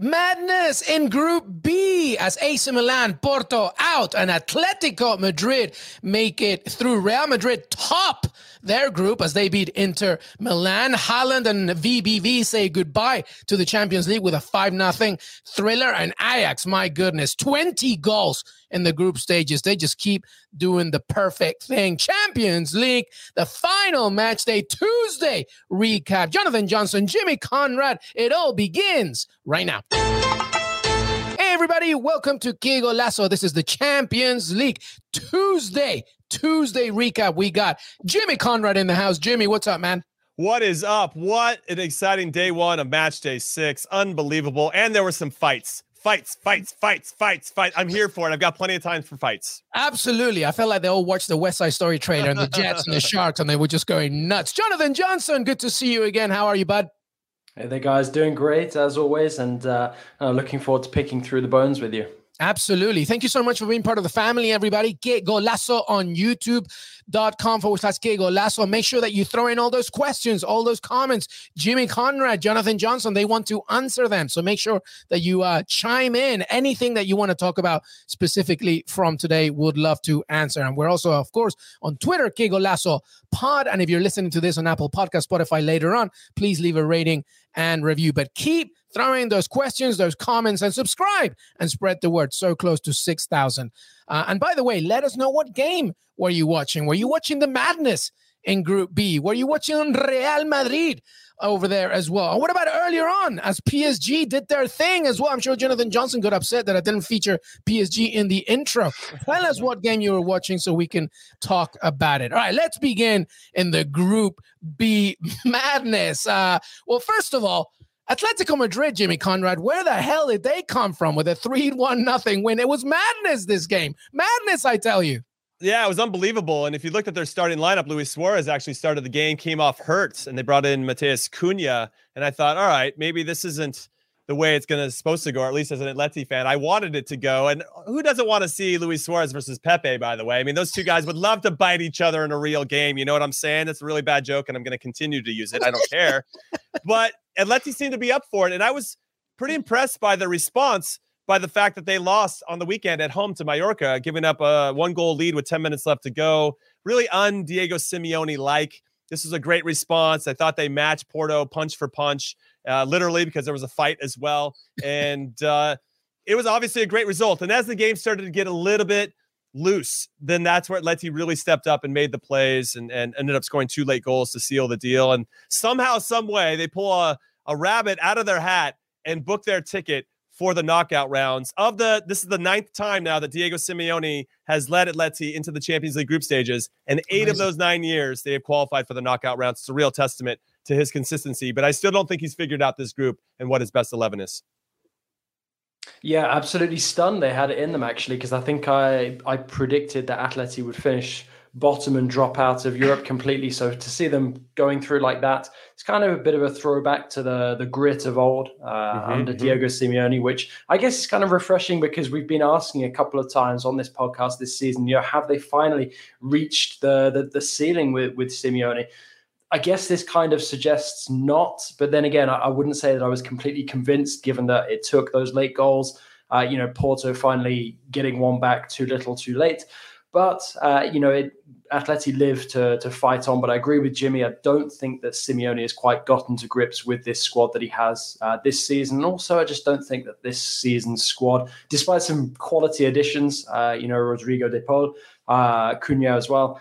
Madness in Group B as AC Milan, Porto out, and Atletico Madrid make it through. Real Madrid top their group as they beat Inter Milan. Haaland and BVB say goodbye to the Champions League with a 5 0 thriller. And Ajax, my goodness, 20 goals in the group stages. They just keep doing the perfect thing. Champions League, the final match day, Tuesday recap. Jonathan Johnson, Jimmy Conrad. It all begins right now. Hey, everybody, welcome to Que Golazo. This is the Champions League Tuesday, Tuesday recap. We got Jimmy Conrad in the house. Jimmy, what's up, man? What is up? What an exciting day one of match day six. Unbelievable. And there were some fights fights, fights, fights, fights, fights. I'm here for it. I've got plenty of time for fights. Absolutely. I felt like they all watched the West Side Story trailer and the Jets and the Sharks, and they were just going nuts. Jonathan Johnson, good to see you again. How are you, bud? Hey there, guys. Doing great as always, and uh, uh, looking forward to picking through the bones with you. Absolutely. Thank you so much for being part of the family, everybody. Que Golazo on YouTube.com forward slash Que Golazo. Make sure that you throw in all those questions, all those comments. Jimmy Conrad, Jonathan Johnson, they want to answer them. So make sure that you uh, chime in. Anything that you want to talk about specifically from today, would love to answer. And we're also, of course, on Twitter, Que Golazo Pod. And if you're listening to this on Apple Podcast, Spotify later on, please leave a rating and review. But keep throwing those questions, those comments, and subscribe and spread the word. So close to 6,000. Uh, and by the way, let us know what game were you watching? Were you watching the madness in Group B? Were you watching Real Madrid? over there as well. And what about earlier on as PSG did their thing as well? I'm sure Jonathan Johnson got upset that I didn't feature PSG in the intro. Tell us what game you were watching so we can talk about it. All right, let's begin in the Group B madness. Uh, well, first of all, Atletico Madrid, Jimmy Conrad, where the hell did they come from with a 3 1 nothing win? It was madness this game. Madness, I tell you. Yeah, it was unbelievable. And if you looked at their starting lineup, Luis Suarez actually started the game, came off hurt, and they brought in Matheus Cunha. And I thought, all right, maybe this isn't the way it's going to supposed to go, or at least as an Atleti fan, I wanted it to go. And uh, who doesn't want to see Luis Suarez versus Pepe? By the way, I mean those two guys would love to bite each other in a real game. You know what I'm saying? That's a really bad joke, and I'm going to continue to use it. I don't care. but Atleti seemed to be up for it, and I was pretty impressed by the response. By the fact that they lost on the weekend at home to Mallorca, giving up a one goal lead with 10 minutes left to go. Really un Diego Simeone like. This was a great response. I thought they matched Porto punch for punch uh, literally because there was a fight as well. And uh, it was obviously a great result. And as the game started to get a little bit loose, then that's where Atleti really stepped up and made the plays and, and ended up scoring two late goals to seal the deal. And somehow, some way, they pull a, a rabbit out of their hat and book their ticket for the knockout rounds of the this is the ninth time now that Diego Simeone has led Atleti into the Champions League group stages and eight Amazing. of those 9 years they have qualified for the knockout rounds it's a real testament to his consistency, but I still don't think he's figured out this group and what his best 11 is. Yeah, absolutely stunned they had it in them actually, because I think I I predicted that Atleti would finish bottom and drop out of Europe completely. So to see them going through like that, it's kind of a bit of a throwback to the the grit of old uh, mm-hmm, under mm-hmm. Diego Simeone, which I guess is kind of refreshing because we've been asking a couple of times on this podcast this season, you know, have they finally reached the the, the ceiling with with Simeone? I guess this kind of suggests not, but then again, I, I, wouldn't say that I was completely convinced, given that it took those late goals. Uh, you know, Porto finally getting one back too little, too late. But uh, you know, it, Atleti live to to fight on. But I agree with Jimmy. I don't think that Simeone has quite gotten to grips with this squad that he has uh, this season. And also, I just don't think that this season's squad, despite some quality additions, uh, you know, Rodrigo De Paul, uh, Cunha as well.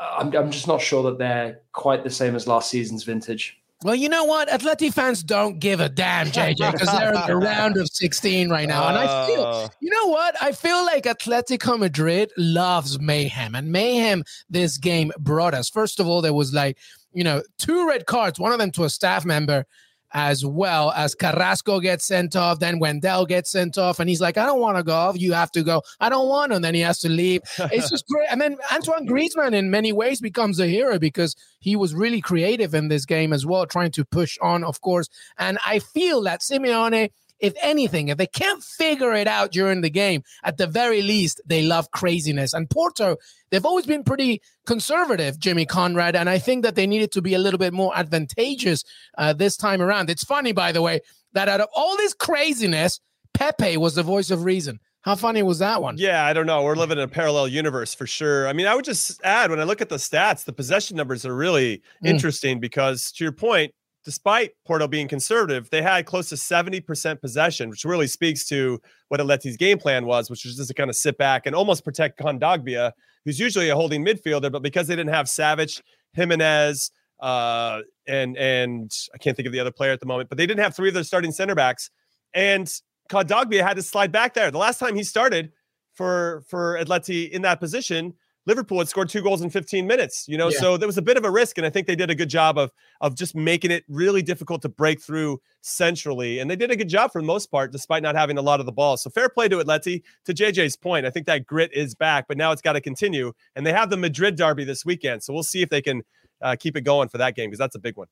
I'm, I'm just not sure that they're quite the same as last season's vintage. Well, you know what? Atleti fans don't give a damn, JJ, because they're in the round of 16 right now. And I feel, oh. you know what? I feel like Atletico Madrid loves mayhem. And mayhem this game brought us. First of all, there was like, you know, two red cards, one of them to a staff member as well as Carrasco gets sent off. Then Wendell gets sent off, and he's like, I don't want to go. You have to go. I don't want to. And then he has to leave. It's just great. And then Antoine Griezmann, in many ways, becomes a hero because he was really creative in this game as well, trying to push on, of course. And I feel that Simeone if anything, if they can't figure it out during the game, at the very least, they love craziness. And Porto, they've always been pretty conservative, Jimmy Conrad, and I think that they needed to be a little bit more advantageous uh, this time around. It's funny, by the way, that out of all this craziness, Pepe was the voice of reason. How funny was that one? Yeah, I don't know. We're living in a parallel universe for sure. I mean, I would just add when I look at the stats, the possession numbers are really mm. interesting because, to your point, despite Porto being conservative, they had close to 70% possession, which really speaks to what Atleti's game plan was, which was just to kind of sit back and almost protect Kondogbia, who's usually a holding midfielder, but because they didn't have Savic, Gimenez, uh, and and I can't think of the other player at the moment, but they didn't have three of their starting center backs, and Kondogbia had to slide back there. The last time he started for for Atleti in that position, Liverpool had scored two goals in 15 minutes, you know, yeah. so there was a bit of a risk. And I think they did a good job of of just making it really difficult to break through centrally. And they did a good job for the most part, despite not having a lot of the ball. So fair play to Atleti. To JJ's point, I think that grit is back, but now it's got to continue. And they have the Madrid derby this weekend. So we'll see if they can uh, keep it going for that game because that's a big one.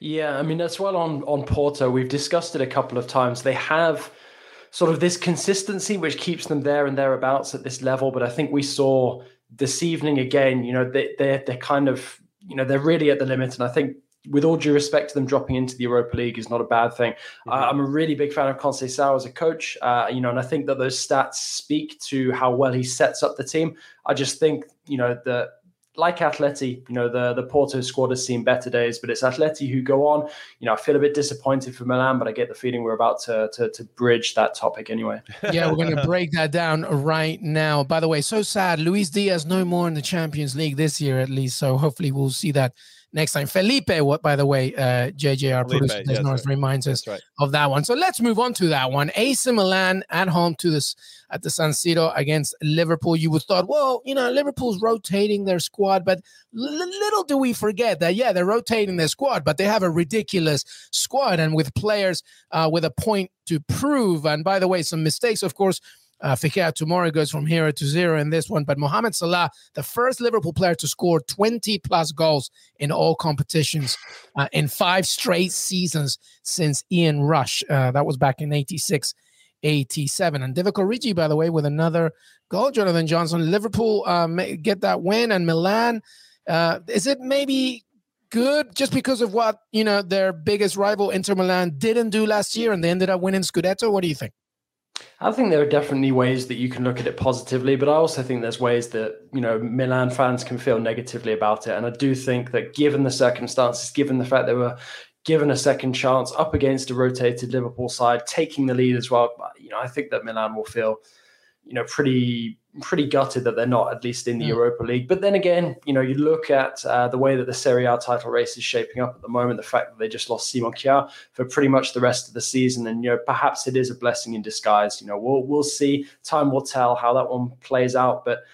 Yeah, I mean, as well on on Porto, we've discussed it a couple of times. They have sort of this consistency which keeps them there and thereabouts at this level. But I think we saw this evening again, you know, they, they're, they're kind of, you know, they're really at the limit. And I think with all due respect to them dropping into the Europa League is not a bad thing. Mm-hmm. Uh, I'm a really big fan of Conceição as a coach, uh, you know, and I think that those stats speak to how well he sets up the team. I just think, you know, that like Atleti, you know, the, the Porto squad has seen better days, but it's Atleti who go on. You know, I feel a bit disappointed for Milan, but I get the feeling we're about to, to, to bridge that topic anyway. yeah, we're going to break that down right now. By the way, so sad. Luis Diaz no more in the Champions League this year, at least. So hopefully we'll see that next time. Felipe, what by the way, uh, JJ, our Felipe, producer, yes, right. reminds us right. of that one. So let's move on to that one. AC Milan at home to this at the San Siro against Liverpool. You would thought, well, you know, Liverpool's rotating their squad, but little do we forget that yeah, they're rotating their squad, but they have a ridiculous squad and with players uh, with a point to prove. And by the way, some mistakes, of course uh, Tomori goes from hero to zero in this one. But Mohamed Salah, the first Liverpool player to score 20 plus goals in all competitions uh, in five straight seasons since Ian Rush. Uh, that was back in 86. 87. And Divock Origi, by the way, with another goal. Jonathan Johnson, Liverpool uh, get that win, and Milan. Uh, is it maybe good just because of what you know their biggest rival Inter Milan didn't do last year, and they ended up winning Scudetto? What do you think? I think there are definitely ways that you can look at it positively, but I also think there's ways that, you know, Milan fans can feel negatively about it. And I do think that given the circumstances, given the fact they were given a second chance up against a rotated Liverpool side, taking the lead as well, you know, I think that Milan will feel, you know, pretty pretty gutted that they're not at least in the mm. Europa League. But then again, you know, you look at uh, the way that the Serie A title race is shaping up at the moment, the fact that they just lost Simon Kjaer for pretty much the rest of the season, and you know, perhaps it is a blessing in disguise. You know, we'll we'll see. Time will tell how that one plays out, but.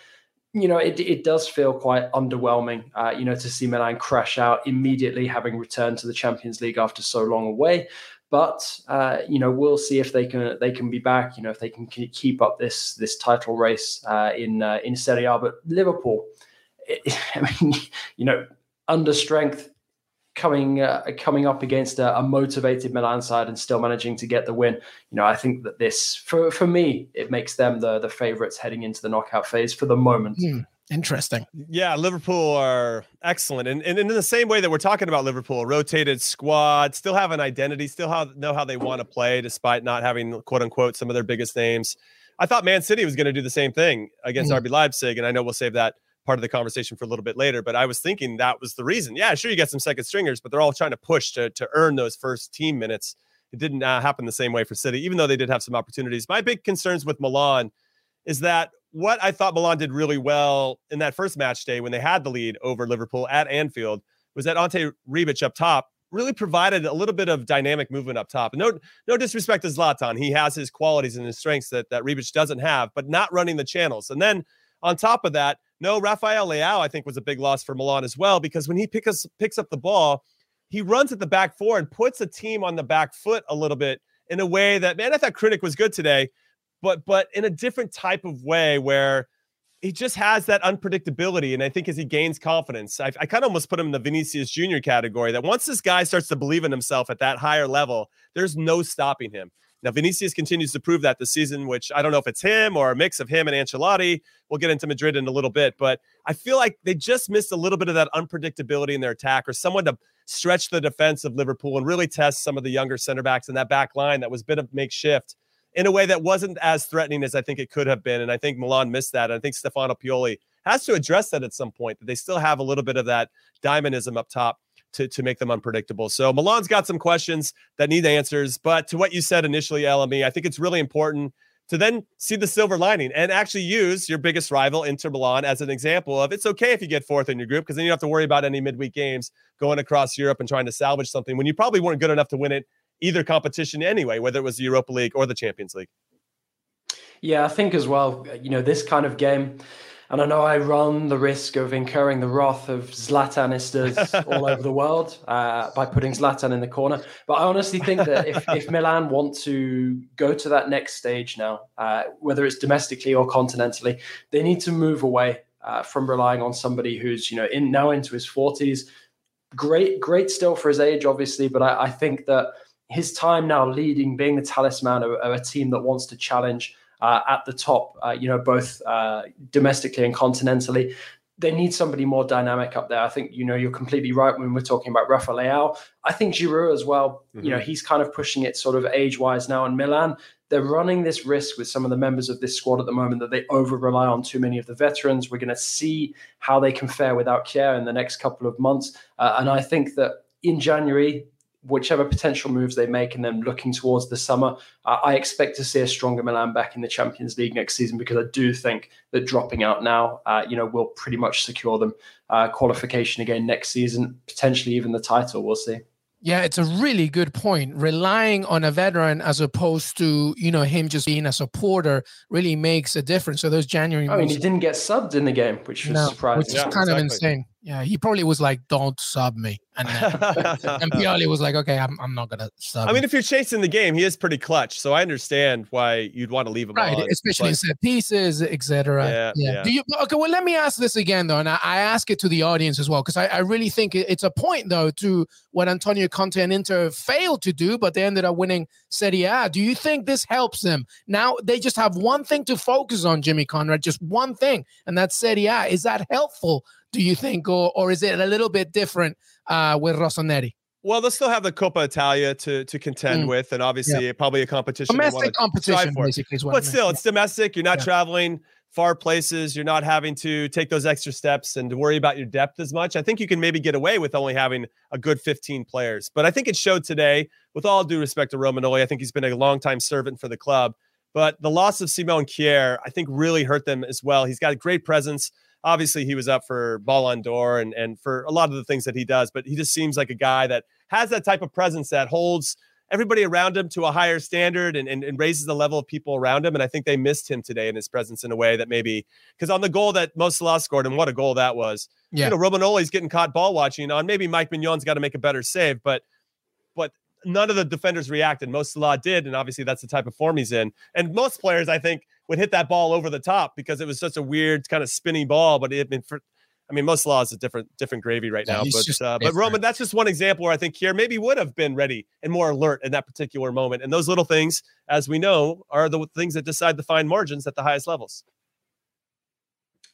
You know, it, it does feel quite underwhelming, uh, you know, to see Milan crash out immediately, having returned to the Champions League after so long away. But uh, you know, we'll see if they can they can be back. You know, if they can keep up this this title race uh, in uh, in Serie A. But Liverpool, it, I mean, you know, under strength, coming uh, coming up against a, a, motivated Milan side and still managing to get the win. You know, I think that this for for me it makes them the the favourites heading into the knockout phase for the moment. Mm. Interesting. Yeah, Liverpool are excellent. And, and in the same way that we're talking about Liverpool, rotated squad, still have an identity, still have, know how they want to play despite not having, quote unquote, some of their biggest names. I thought Man City was going to do the same thing against mm-hmm. RB Leipzig, and I know we'll save that part of the conversation for a little bit later. But I was thinking that was the reason. Yeah, sure, you get some second stringers, but they're all trying to push to to earn those first team minutes. It didn't uh, happen the same way for City, even though they did have some opportunities. My big concerns with Milan is that what I thought Milan did really well in that first match day when they had the lead over Liverpool at Anfield was that Ante Rebic up top really provided a little bit of dynamic movement up top. No, no disrespect to Zlatan. He has his qualities and his strengths that, that Rebic doesn't have, but not running the channels. And then on top of that, no, Rafael Leao, I think, was a big loss for Milan as well, because when he picks, picks up the ball, he runs at the back four and puts a team on the back foot a little bit in a way that, man, I thought Krunic was good today, but but in a different type of way where he just has that unpredictability. And I think as he gains confidence, I, I kind of almost put him in the Vinicius Jr. category that once this guy starts to believe in himself at that higher level, there's no stopping him. Now, Vinicius continues to prove that this season, which I don't know if it's him or a mix of him and Ancelotti. We'll get into Madrid in a little bit, but I feel like they just missed a little bit of that unpredictability in their attack or someone to stretch the defense of Liverpool and really test some of the younger center backs in that back line that was a bit of makeshift in a way that wasn't as threatening as I think it could have been. And I think Milan missed that. I think Stefano Pioli has to address that at some point, that they still have a little bit of that diamondism up top to, to make them unpredictable. So Milan's got some questions that need answers. But to what you said initially, LME, I think it's really important to then see the silver lining and actually use your biggest rival, Inter Milan, as an example of it's okay if you get fourth in your group because then you don't have to worry about any midweek games going across Europe and trying to salvage something when you probably weren't good enough to win it either competition anyway, whether it was the Europa League or the Champions League. Yeah, I think as well, you know, this kind of game, and I know I run the risk of incurring the wrath of Zlatanistas all over the world uh, by putting Zlatan in the corner. But I honestly think that if, if Milan want to go to that next stage now, uh, whether it's domestically or continentally, they need to move away uh, from relying on somebody who's you know in now into his forties. Great, great still for his age, obviously, but I, I think that his time now leading, being the talisman of, of a team that wants to challenge uh, at the top, uh, you know, both uh, domestically and continentally. They need somebody more dynamic up there. I think you know you're completely right when we're talking about Rafa Leao. I think Giroud as well. Mm-hmm. You know, he's kind of pushing it sort of age wise now. In Milan, they're running this risk with some of the members of this squad at the moment that they over rely on too many of the veterans. We're going to see how they can fare without Kjaer in the next couple of months, uh, and I think that in January whichever potential moves they make and then looking towards the summer, uh, I expect to see a stronger Milan back in the Champions League next season because I do think that dropping out now, uh, you know, will pretty much secure them uh, qualification again next season, potentially even the title. We'll see. Yeah, it's a really good point. Relying on a veteran as opposed to, you know, him just being a supporter really makes a difference. So those January I mean, he didn't get subbed in the game, which was no, surprising. Which is yeah, kind exactly. of insane. Yeah, he probably was like, "Don't sub me," and then, and Pioli was like, "Okay, I'm, I'm not gonna sub." I mean, if you're chasing the game, he is pretty clutch, so I understand why you'd want to leave him right, on, especially but... in set pieces, etc. Yeah, yeah. yeah. Do you okay? Well, let me ask this again though, and I, I ask it to the audience as well because I, I really think it's a point though to what Antonio Conte and Inter failed to do, but they ended up winning Serie A. Do you think this helps them now? They just have one thing to focus on, Jimmy Conrad, just one thing, and that's Serie A. Is that helpful? Do you think, or or is it a little bit different uh, with Rossoneri? Well, they'll still have the Coppa Italia to to contend mm. with, and obviously yeah. probably a competition. Domestic competition, basically. but still, it's domestic. You're not yeah. traveling far places. You're not having to take those extra steps and to worry about your depth as much. I think you can maybe get away with only having a good 15 players. But I think it showed today, with all due respect to Romagnoli, I think he's been a long-time servant for the club. But the loss of Simon Kjaer, I think, really hurt them as well. He's got a great presence obviously he was up for Ballon d'Or and and for a lot of the things that he does, but he just seems like a guy that has that type of presence that holds everybody around him to a higher standard and, and, and, raises the level of people around him. And I think they missed him today in his presence in a way that maybe because on the goal that Mo Salah scored, and what a goal that was. Yeah. You know, Romagnoli's getting caught ball watching on. Maybe Mike Maignan has got to make a better save, but but none of the defenders reacted. Mo Salah did, and obviously that's the type of form he's in. And most players, I think, would hit that ball over the top because it was such a weird kind of spinny ball. But it, been for, I mean, most laws is a different different gravy right now. Yeah, but uh, but Roman, that's just one example where I think here maybe would have been ready and more alert in that particular moment. And those little things, as we know, are the things that decide the fine margins at the highest levels.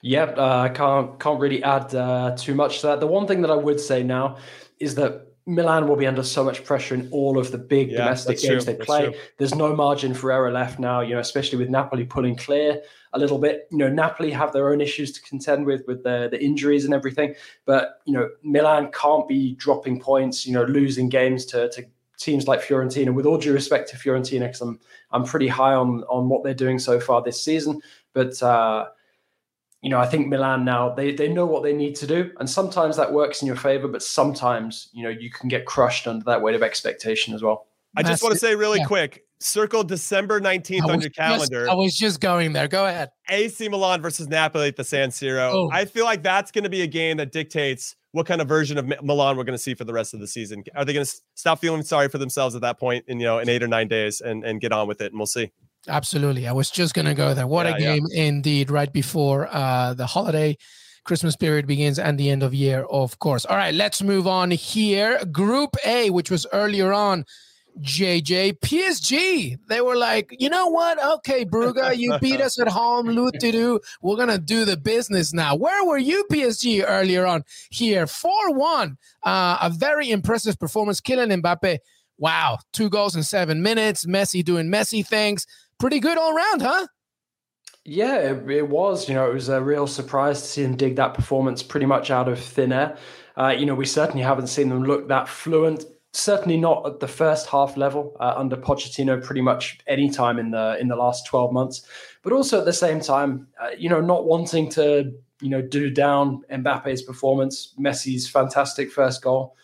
Yep, uh, I can't can't really add uh, too much to that. The one thing that I would say now is that Milan will be under so much pressure in all of the big yeah, domestic games true. they play. There's no margin for error left now, you know, especially with Napoli pulling clear a little bit. You know, Napoli have their own issues to contend with with the, the injuries and everything. But, you know, Milan can't be dropping points, you know, losing games to, to teams like Fiorentina. With all due respect to Fiorentina, because I'm I'm pretty high on on what they're doing so far this season. But uh, you know, I think Milan now they they know what they need to do, and sometimes that works in your favor, but sometimes you know you can get crushed under that weight of expectation as well. I just want to say really yeah. quick, circle December 19th on your calendar. Just, I was just going there. Go ahead. AC Milan versus Napoli at the San Siro. Oh. I feel like that's going to be a game that dictates what kind of version of Milan we're going to see for the rest of the season. Are they going to stop feeling sorry for themselves at that point in you know in 8 or 9 days and and get on with it and we'll see. Absolutely. I was just going to go there. What yeah, a game yeah. indeed right before uh, the holiday Christmas period begins and the end of year, of course. All right, let's move on here. Group A, which was earlier on, JJ, PSG. They were like, you know what? Okay, Brugge, you beat us at home. do. We're going to do the business now. Where were you, PSG, earlier on here? 4 1. Uh, a very impressive performance. Kylian Mbappe. Wow. Two goals in seven minutes. Messi doing Messi things pretty good all around, huh? Yeah, it, it, was. You know, it was a real surprise to see him dig that performance pretty much out of thin air. Uh, you know, we certainly haven't seen them look that fluent. Certainly not at the first half level uh, under Pochettino. Pretty much any time in the in the last twelve months, but also at the same time, uh, you know, not wanting to you know do down Mbappe's performance, Messi's fantastic first goal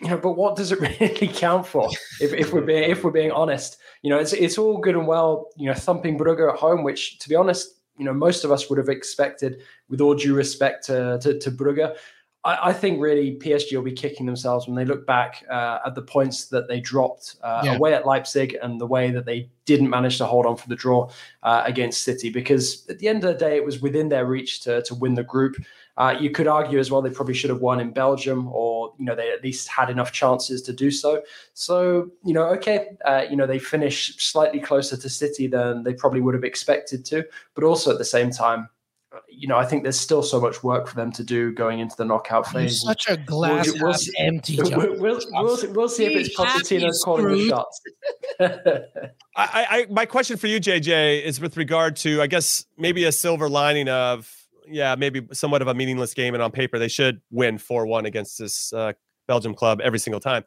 you know, but what does it really count for? If, if we're being if we're being honest, you know, it's it's all good and well, you know, thumping Brugge at home, which to be honest, you know, most of us would have expected, with all due respect to to, to Brugge. I, I think really PSG will be kicking themselves when they look back uh, at the points that they dropped uh, yeah. away at Leipzig and the way that they didn't manage to hold on for the draw uh, against City. Because at the end of the day, it was within their reach to to win the group. Uh, you could argue as well they probably should have won in Belgium, or you know they at least had enough chances to do so. So you know, okay, uh, you know they finished slightly closer to City than they probably would have expected to, but also at the same time, you know, I think there's still so much work for them to do going into the knockout phase. You're such a glass we'll, we'll see, empty. We'll, we'll, we'll, we'll see if it's Pochettino's calling the shots. I, I, my question for you, JJ, is with regard to, I guess, maybe a silver lining of yeah, maybe somewhat of a meaningless game, and on paper they should win four one against this uh, Belgium club every single time.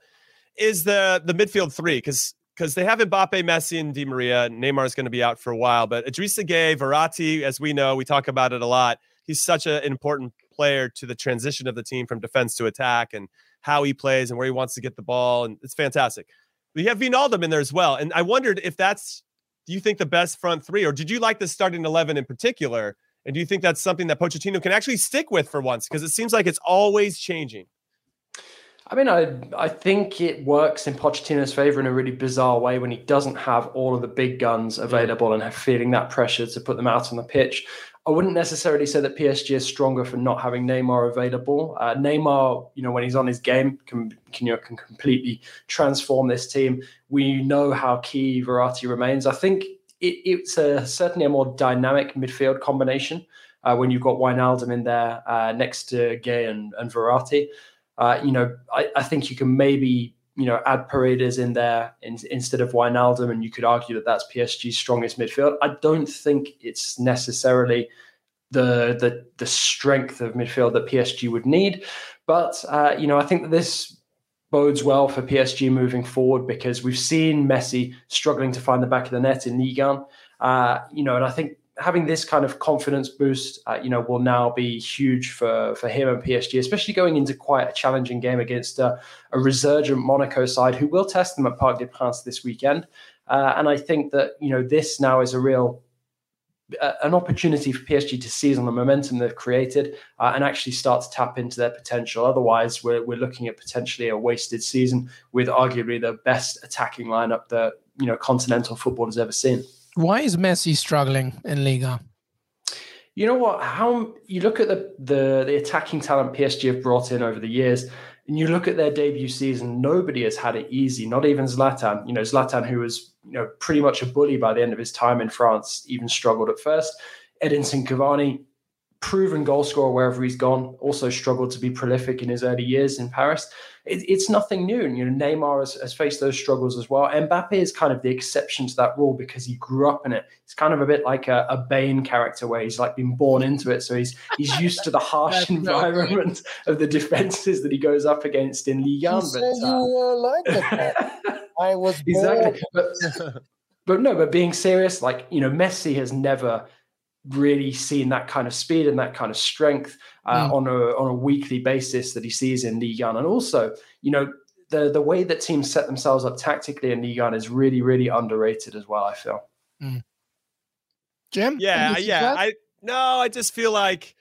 Is the the midfield three because because they have Mbappe, Messi, and Di Maria. Neymar is going to be out for a while, but Idrissa Gueye, Verratti, as we know, we talk about it a lot. He's such an important player to the transition of the team from defense to attack and how he plays and where he wants to get the ball, and it's fantastic. We have Wijnaldum in there as well, and I wondered if that's do you think the best front three, or did you like the starting eleven in particular? And do you think that's something that Pochettino can actually stick with for once? Because it seems like it's always changing. I mean, I I think it works in Pochettino's favor in a really bizarre way when he doesn't have all of the big guns available and have feeling that pressure to put them out on the pitch. I wouldn't necessarily say that PSG is stronger for not having Neymar available. Uh, Neymar, you know, when he's on his game, can, can, you know, can completely transform this team. We know how key Verratti remains. I think it, it's a, certainly a more dynamic midfield combination uh, when you've got Wijnaldum in there uh, next to Gueye and, and Verratti. Uh, you know, I, I, think you can maybe you know add Paredes in there in, instead of Wijnaldum, and you could argue that that's PSG's strongest midfield. I don't think it's necessarily the the the strength of midfield that PSG would need, but uh, you know, I think that this bodes well for PSG moving forward because we've seen Messi struggling to find the back of the net in Ligue 1. Uh, you know, and I think having this kind of confidence boost, uh, you know, will now be huge for for him and PSG, especially going into quite a challenging game against uh, a resurgent Monaco side who will test them at Parc des Princes this weekend. Uh, and I think that you know this now is a real an opportunity for PSG to seize on the momentum they've created uh, and actually start to tap into their potential. Otherwise, we're, we're looking at potentially a wasted season with arguably the best attacking lineup that you know continental football has ever seen. Why is Messi struggling in Liga? You know what? How you look at the, the the attacking talent PSG have brought in over the years, and you look at their debut season. Nobody has had it easy. Not even Zlatan. You know, Zlatan, who was you know, pretty much a bully by the end of his time in France, even struggled at first. Edinson Cavani, proven goal scorer wherever he's gone. Also struggled to be prolific in his early years in Paris. It, it's nothing new. And, you know, Neymar has, has, faced those struggles as well. Mbappe is kind of the exception to that rule because he grew up in it. It's kind of a bit like a, a Bane character where he's like been born into it. So he's he's used to the harsh environment of the defenses that he goes up against in Ligue 1. But, you uh, like that. I was exactly. But, but no, but being serious, like, you know, Messi has never – really seeing that kind of speed and that kind of strength uh, mm. on a on a weekly basis that he sees in Ligue 1. And also, you know, the the way that teams set themselves up tactically in Ligue 1 is really, really underrated as well, I feel. Mm. Jim? Yeah, yeah. I no, I just feel like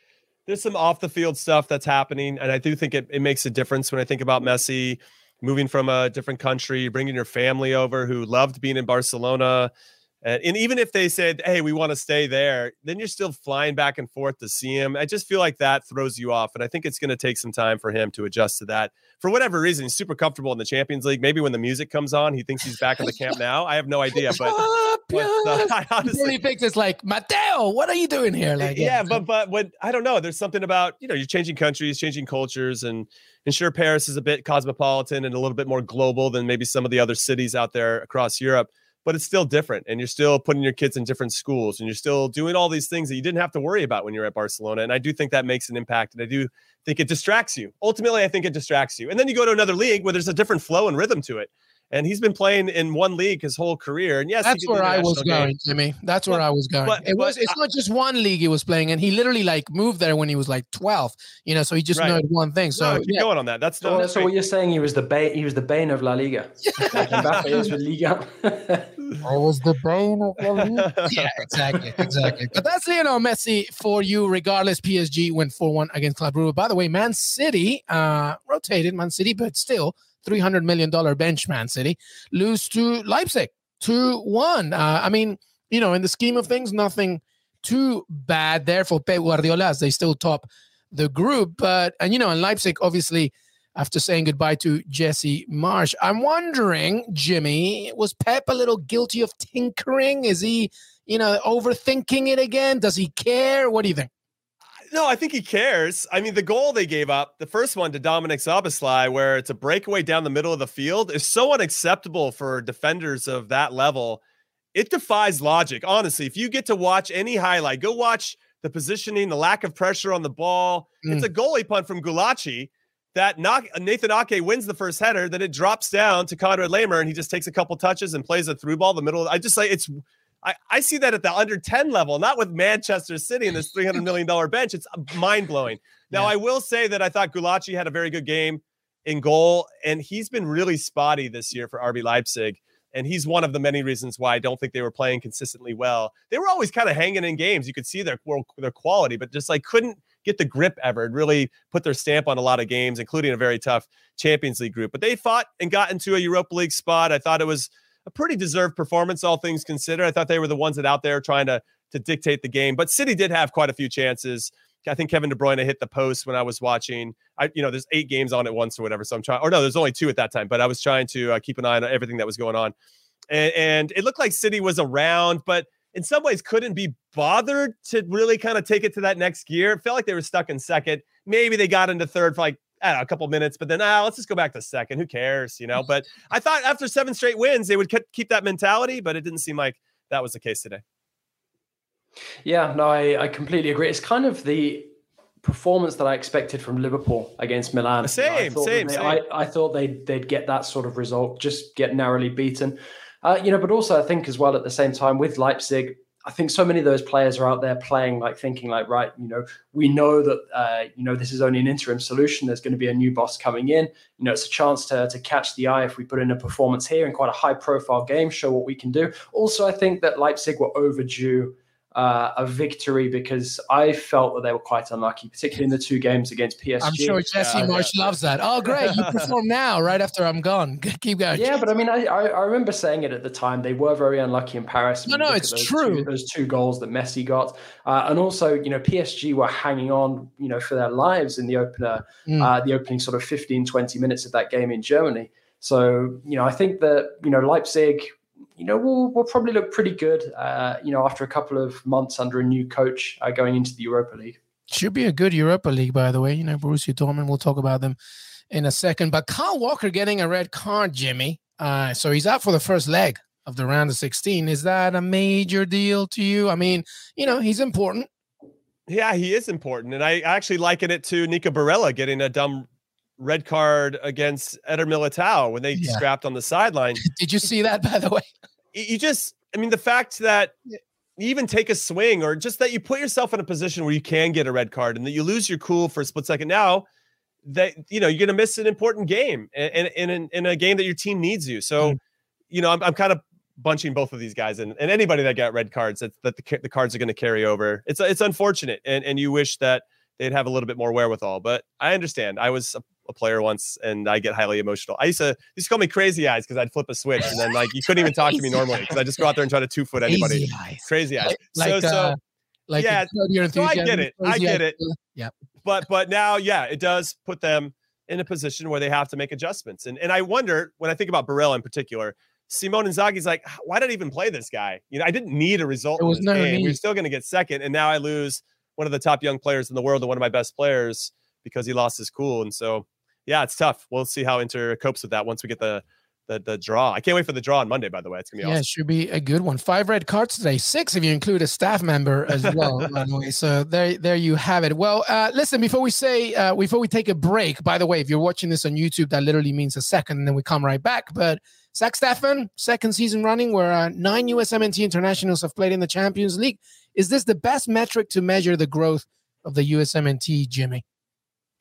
there's some off the field stuff that's happening. And I do think it, it makes a difference when I think about Messi moving from a different country, bringing your family over who loved being in Barcelona and, and even if they said, "Hey, we want to stay there," then you're still flying back and forth to see him. I just feel like that throws you off, and I think it's going to take some time for him to adjust to that. For whatever reason, he's super comfortable in the Champions League. Maybe when the music comes on, he thinks he's back in the camp now. I have no idea, but, but uh, I honestly he thinks it's like Mateo. What are you doing here? Like, yeah, yeah, but but what I don't know. There's something about you know you're changing countries, changing cultures, and and sure, Paris is a bit cosmopolitan and a little bit more global than maybe some of the other cities out there across Europe but it's still different and you're still putting your kids in different schools and you're still doing all these things that you didn't have to worry about when you're at Barcelona and I do think that makes an impact and I do think it distracts you. Ultimately I think it distracts you. And then you go to another league where there's a different flow and rhythm to it and he's been playing in one league his whole career. And yes, that's where I was game. going, Jimmy. That's where but, I was going. But, it was. It's I, not just one league he was playing, and he literally like moved there when he was like twelve. You know, so he just right. knew one thing. So no, keep yeah. going on that. That's so. that's so what you're saying? He was the bane. He was the bane of La Liga. like Mbappe is with Liga. I was the bane of La Liga. yeah, exactly, exactly. But that's Lionel Messi for you. Regardless, PSG went four one against Club Brugge. By the way, Man City uh, rotated Man City, but still $300 million bench, Man City, lose to Leipzig 2 1. Uh, I mean, you know, in the scheme of things, nothing too bad there for Pep Guardiola as they still top the group. But, and, you know, in Leipzig, obviously, after saying goodbye to Jesse Marsch, I'm wondering, Jimmy, was Pep a little guilty of tinkering? Is he, you know, overthinking it again? Does he care? What do you think? No, I think he cares. I mean, the goal they gave up, the first one to Dominik Szoboszlai, where it's a breakaway down the middle of the field, is so unacceptable for defenders of that level. It defies logic. Honestly, if you get to watch any highlight, go watch the positioning, the lack of pressure on the ball. Mm. It's a goalie punt from Gulácsi that Nathan Ake wins the first header, then it drops down to Konrad Laimer, and he just takes a couple touches and plays a through ball the middle. I just like it's I, I see that at the under 10 level, not with Manchester City and this $300 million bench. It's uh, mind blowing. Now, yeah. I will say that I thought Gulácsi had a very good game in goal, and he's been really spotty this year for RB Leipzig. And he's one of the many reasons why I don't think they were playing consistently well. They were always kind of hanging in games. You could see their their quality, but just like couldn't get the grip ever and really put their stamp on a lot of games, including a very tough Champions League group. But they fought and got into a Europa League spot. I thought it was a pretty deserved performance, all things considered. I thought they were the ones that out there trying to to dictate the game, but City did have quite a few chances. I think Kevin De Bruyne hit the post when I was watching. I, you know, there's eight games on at once or whatever. So I'm trying, or no, there's only two at that time, but I was trying to uh, keep an eye on everything that was going on. And, and it looked like City was around, but in some ways couldn't be bothered to really kind of take it to that next gear. It felt like they were stuck in second. Maybe they got into third for like know, a couple minutes, but then ah, let's just go back to second. Who cares, you know? But I thought after seven straight wins, they would keep that mentality, but it didn't seem like that was the case today. Yeah, no, I, I completely agree. It's kind of the performance that I expected from Liverpool against Milan. Same, same, they, same. I, I, thought they'd they'd get that sort of result, just get narrowly beaten. Uh, you know, but also I think as well at the same time with Leipzig, I think so many of those players are out there playing, like thinking, like, right, you know, we know that, uh, you know, this is only an interim solution. There's going to be a new boss coming in. You know, it's a chance to to catch the eye if we put in a performance here in quite a high profile game, show what we can do. Also, I think that Leipzig were overdue uh, a victory because I felt that they were quite unlucky, particularly in the two games against PSG. I'm sure Jesse uh, Marsch yeah. loves that. Oh, great. You perform now, right after I'm gone. Keep going. Yeah, but I mean, I, I remember saying it at the time. They were very unlucky in Paris. No, no, it's true. Two, those two goals that Messi got. Uh, and also, you know, PSG were hanging on, you know, for their lives in the opener, mm. uh, the opening sort of 15, 20 minutes of that game in Germany. So, you know, I think that, you know, Leipzig you know, we'll, we'll probably look pretty good, uh, you know, after a couple of months under a new coach uh, going into the Europa League. Should be a good Europa League, by the way. You know, Borussia Dortmund. We'll talk about them in a second. But Kyle Walker getting a red card, Jimmy. Uh, so he's out for the first leg of the round of 16. Is that a major deal to you? I mean, you know, he's important. Yeah, he is important. And I actually liken it to Nico Barella getting a dumb red card against Eder Militao when they yeah. scrapped on the sideline. Did you see that, by the way? You just, I mean, the fact that you even take a swing or just that you put yourself in a position where you can get a red card and that you lose your cool for a split second now that you know you're going to miss an important game and in, in, in, a game that your team needs you. So mm. you know I'm, I'm kind of bunching both of these guys and, and anybody that got red cards that, that the, the cards are going to carry over. It's it's unfortunate and, and you wish that they'd have a little bit more wherewithal but i understand. I was a, player once and i get highly emotional i used to used to call me crazy eyes because i'd flip a switch and then like you couldn't even talk to me normally because i just go out there and try to two foot anybody crazy eyes, crazy eyes. like, so, uh, so like yeah so i get it i get it yeah but but now yeah it does put them in a position where they have to make adjustments and and i wonder when i think about Barella in particular Simone Inzaghi's like, why did I even play this guy? You know, I didn't need a result. It was no game. We are still going to get second, and now I lose one of the top young players in the world and one of my best players because he lost his cool. And so, yeah, it's tough. We'll see how Inter copes with that once we get the the, the draw. I can't wait for the draw on Monday. By the way, it's gonna be yeah, awesome. it should be a good one. Five red cards today, six if you include a staff member as well. by the way, so there, there you have it. Well, uh, listen, before we say, uh, before we take a break. By the way, if you're watching this on YouTube, that literally means a second, and then we come right back. But Zach Steffen, second season running, where uh, nine USMNT internationals have played in the Champions League. Is this the best metric to measure the growth of the USMNT, Jimmy?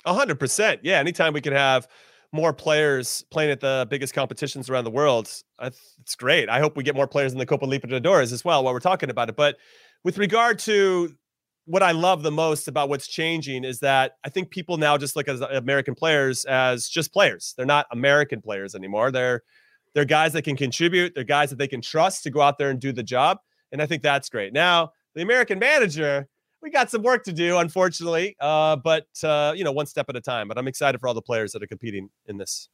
Hundred percent. Yeah. Anytime we can have more players playing at the biggest competitions around the world, it's great. I hope we get more players in the Copa Libertadores as well while we're talking about it. But with regard to what I love the most about what's changing is that I think people now just look at uh, American players as just players. They're not American players anymore. They're they're guys that can contribute. They're guys that they can trust to go out there and do the job. And I think that's great. Now, the American manager, we got some work to do, unfortunately, uh, but uh, you know, one step at a time. But I'm excited for all the players that are competing in this.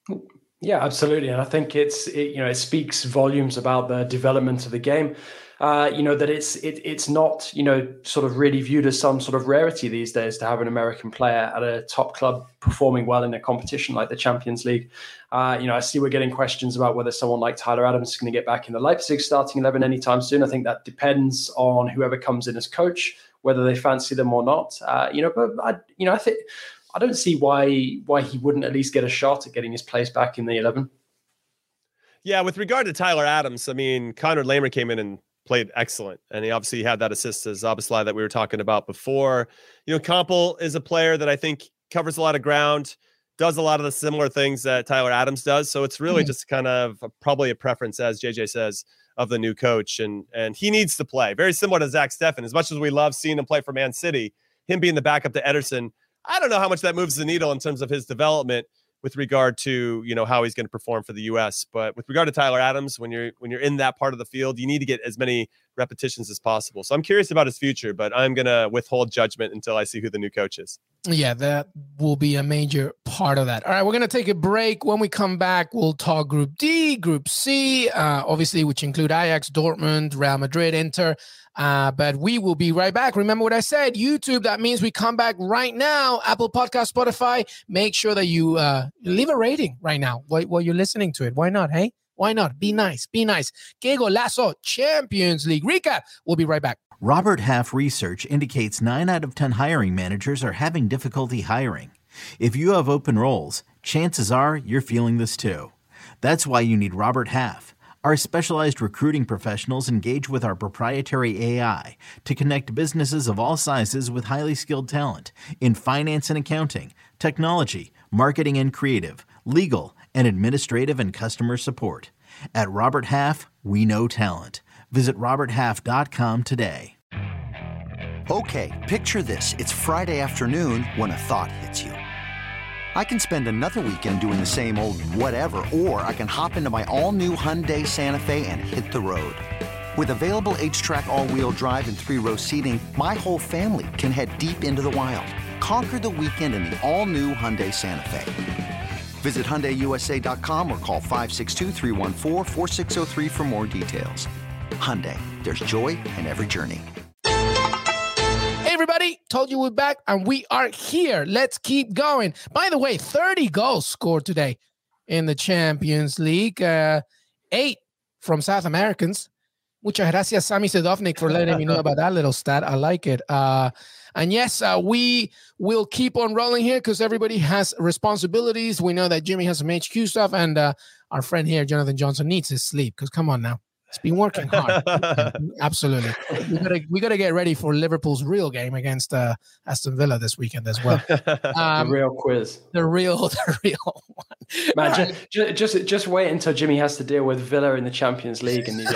Yeah, absolutely, and I think it's it, you know it speaks volumes about the development of the game uh, you know that it's it, it's not you know sort of really viewed as some sort of rarity these days to have an American player at a top club performing well in a competition like the Champions League. Uh, you know, I see we're getting questions about whether someone like Tyler Adams is going to get back in the Leipzig starting eleven anytime soon. I think that depends on whoever comes in as coach, whether they fancy them or not. Uh, you know, but I, you know, I think I don't see why why he wouldn't at least get a shot at getting his place back in the eleven. Yeah, with regard to Tyler Adams, I mean, Konrad Laimer came in and played excellent. And he obviously had that assist to Szoboszlai that we were talking about before. You know, Kampl is a player that I think covers a lot of ground, does a lot of the similar things that Tyler Adams does. So it's really mm-hmm. just kind of a, probably a preference, as JJ says, of the new coach. And and he needs to play. Very similar to Zach Steffen. As much as we love seeing him play for Man City, him being the backup to Ederson, I don't know how much that moves the needle in terms of his development with regard to you know how he's going to perform for the U.S. But with regard to Tyler Adams, when you're when you're in that part of the field, you need to get as many repetitions as possible. So I'm curious about his future, but I'm going to withhold judgment until I see who the new coach is. Yeah, that will be a major part of that. All right, we're going to take a break. When we come back, we'll talk Group D, Group C, uh, obviously, which include Ajax, Dortmund, Real Madrid, Inter. Uh, but we will be right back. Remember what I said YouTube, that means we come back right now. Apple Podcast, Spotify. Make sure that you uh, leave a rating right now while, while you're listening to it. Why not? Hey, why not? Be nice. Be nice. Que Golazo Champions League recap. We'll be right back. Robert Half research indicates nine out of 10 hiring managers are having difficulty hiring. If you have open roles, chances are you're feeling this too. That's why you need Robert Half. Our specialized recruiting professionals engage with our proprietary AI to connect businesses of all sizes with highly skilled talent in finance and accounting, technology, marketing and creative, legal, and administrative and customer support. At Robert Half, we know talent. Visit RobertHalf.com today. Okay, picture this. It's Friday afternoon when a thought hits you. I can spend another weekend doing the same old whatever, or I can hop into my all-new Hyundai Santa Fe and hit the road. With available H-Track all-wheel drive and three-row seating, my whole family can head deep into the wild. Conquer the weekend in the all-new Hyundai Santa Fe. Visit HyundaiUSA.com or call 562 for more details. Hyundai, there's joy in every journey. Hey everybody, told you we're back, and we are here. Let's keep going. By the way, 30 goals scored today in the Champions League. Uh, eight from South Americans. Muchas gracias, Sami Sedovnik, for letting me know about that little stat. I like it. Uh, and yes, uh, we will keep on rolling here because everybody has responsibilities. We know that Jimmy has some HQ stuff, and uh, our friend here, Jonathan Johnson, needs his sleep because come on now. It's been working hard. Absolutely. We gotta we gotta get ready for Liverpool's real game against uh, Aston Villa this weekend as well. Um, the real quiz. The real, the real one. Man, right. just, just just wait until Jimmy has to deal with Villa in the Champions League in these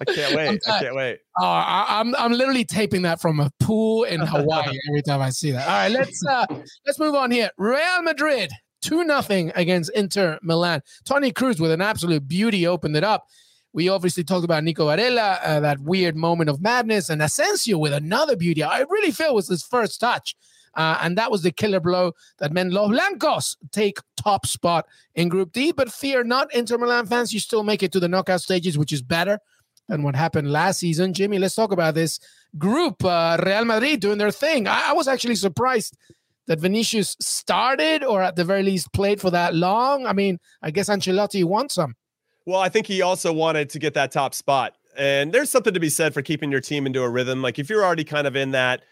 I can't wait. I can't wait. Oh, I, am I'm, I'm literally taping that from a pool in Hawaii every time I see that. All right, let's uh let's move on here. Real Madrid 2 nothing against Inter Milan. Toni Kroos with an absolute beauty opened it up. We obviously talked about Nico Barella, uh, that weird moment of madness, and Asensio with another beauty. I really feel was his first touch. Uh, and that was the killer blow that meant Los Blancos take top spot in Group D. But fear not, Inter Milan fans, you still make it to the knockout stages, which is better than what happened last season. Jimmy, let's talk about this group. Uh, Real Madrid doing their thing. I, I was actually surprised that Vinicius started or at the very least played for that long? I mean, I guess Ancelotti wants some. Well, I think he also wanted to get that top spot. And there's something to be said for keeping your team into a rhythm. Like if you're already kind of in that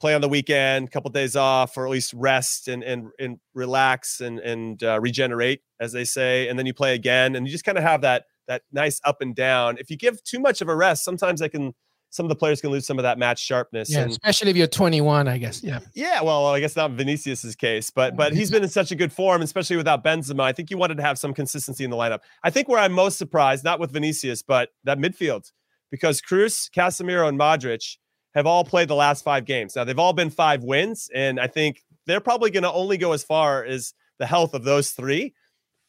play on the weekend, couple of days off, or at least rest and and and relax and and uh, regenerate, as they say, and then you play again, and you just kind of have that that nice up and down. If you give too much of a rest, sometimes that can some of the players can lose some of that match sharpness. Yeah, and, especially if you're 21, I guess. Yeah. Yeah. Well, I guess not Vinicius's case, but but he's been in such a good form, especially without Benzema. I think you wanted to have some consistency in the lineup. I think where I'm most surprised, not with Vinicius, but that midfield, because Kroos, Casemiro, and Modric have all played the last five games. Now they've all been five wins, and I think they're probably going to only go as far as the health of those three.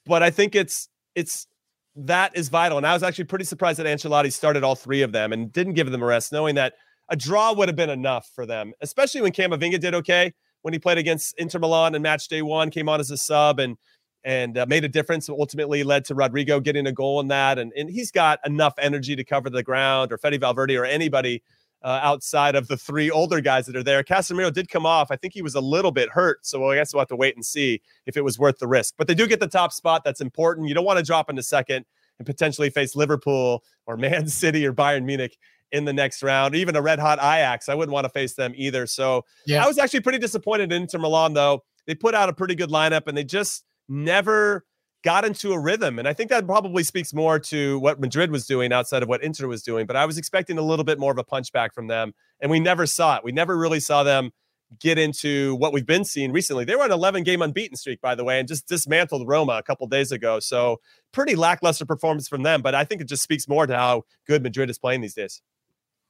But I think it's it's that is vital. And I was actually pretty surprised that Ancelotti started all three of them and didn't give them a rest, knowing that a draw would have been enough for them, especially when Camavinga did okay when he played against Inter Milan and match day one, came on as a sub and and uh, made a difference. Ultimately led to Rodrygo getting a goal in that, and and he's got enough energy to cover the ground, or Fede Valverde, or anybody uh, outside of the three older guys that are there. Casemiro did come off. I think he was a little bit hurt, so I guess we'll have to wait and see if it was worth the risk. But they do get the top spot. That's important. You don't want to drop into second and potentially face Liverpool or Man City or Bayern Munich in the next round, Or even a red hot Ajax. I wouldn't want to face them either. So yeah. I was actually pretty disappointed in Inter Milan, though. They put out a pretty good lineup and they just never got into a rhythm. And I think that probably speaks more to what Madrid was doing outside of what Inter was doing. But I was expecting a little bit more of a punchback from them. And we never saw it. We never really saw them get into what we've been seeing recently. They were an 11 game unbeaten streak, by the way, and just dismantled Roma a couple days ago. So pretty lackluster performance from them. But I think it just speaks more to how good Madrid is playing these days.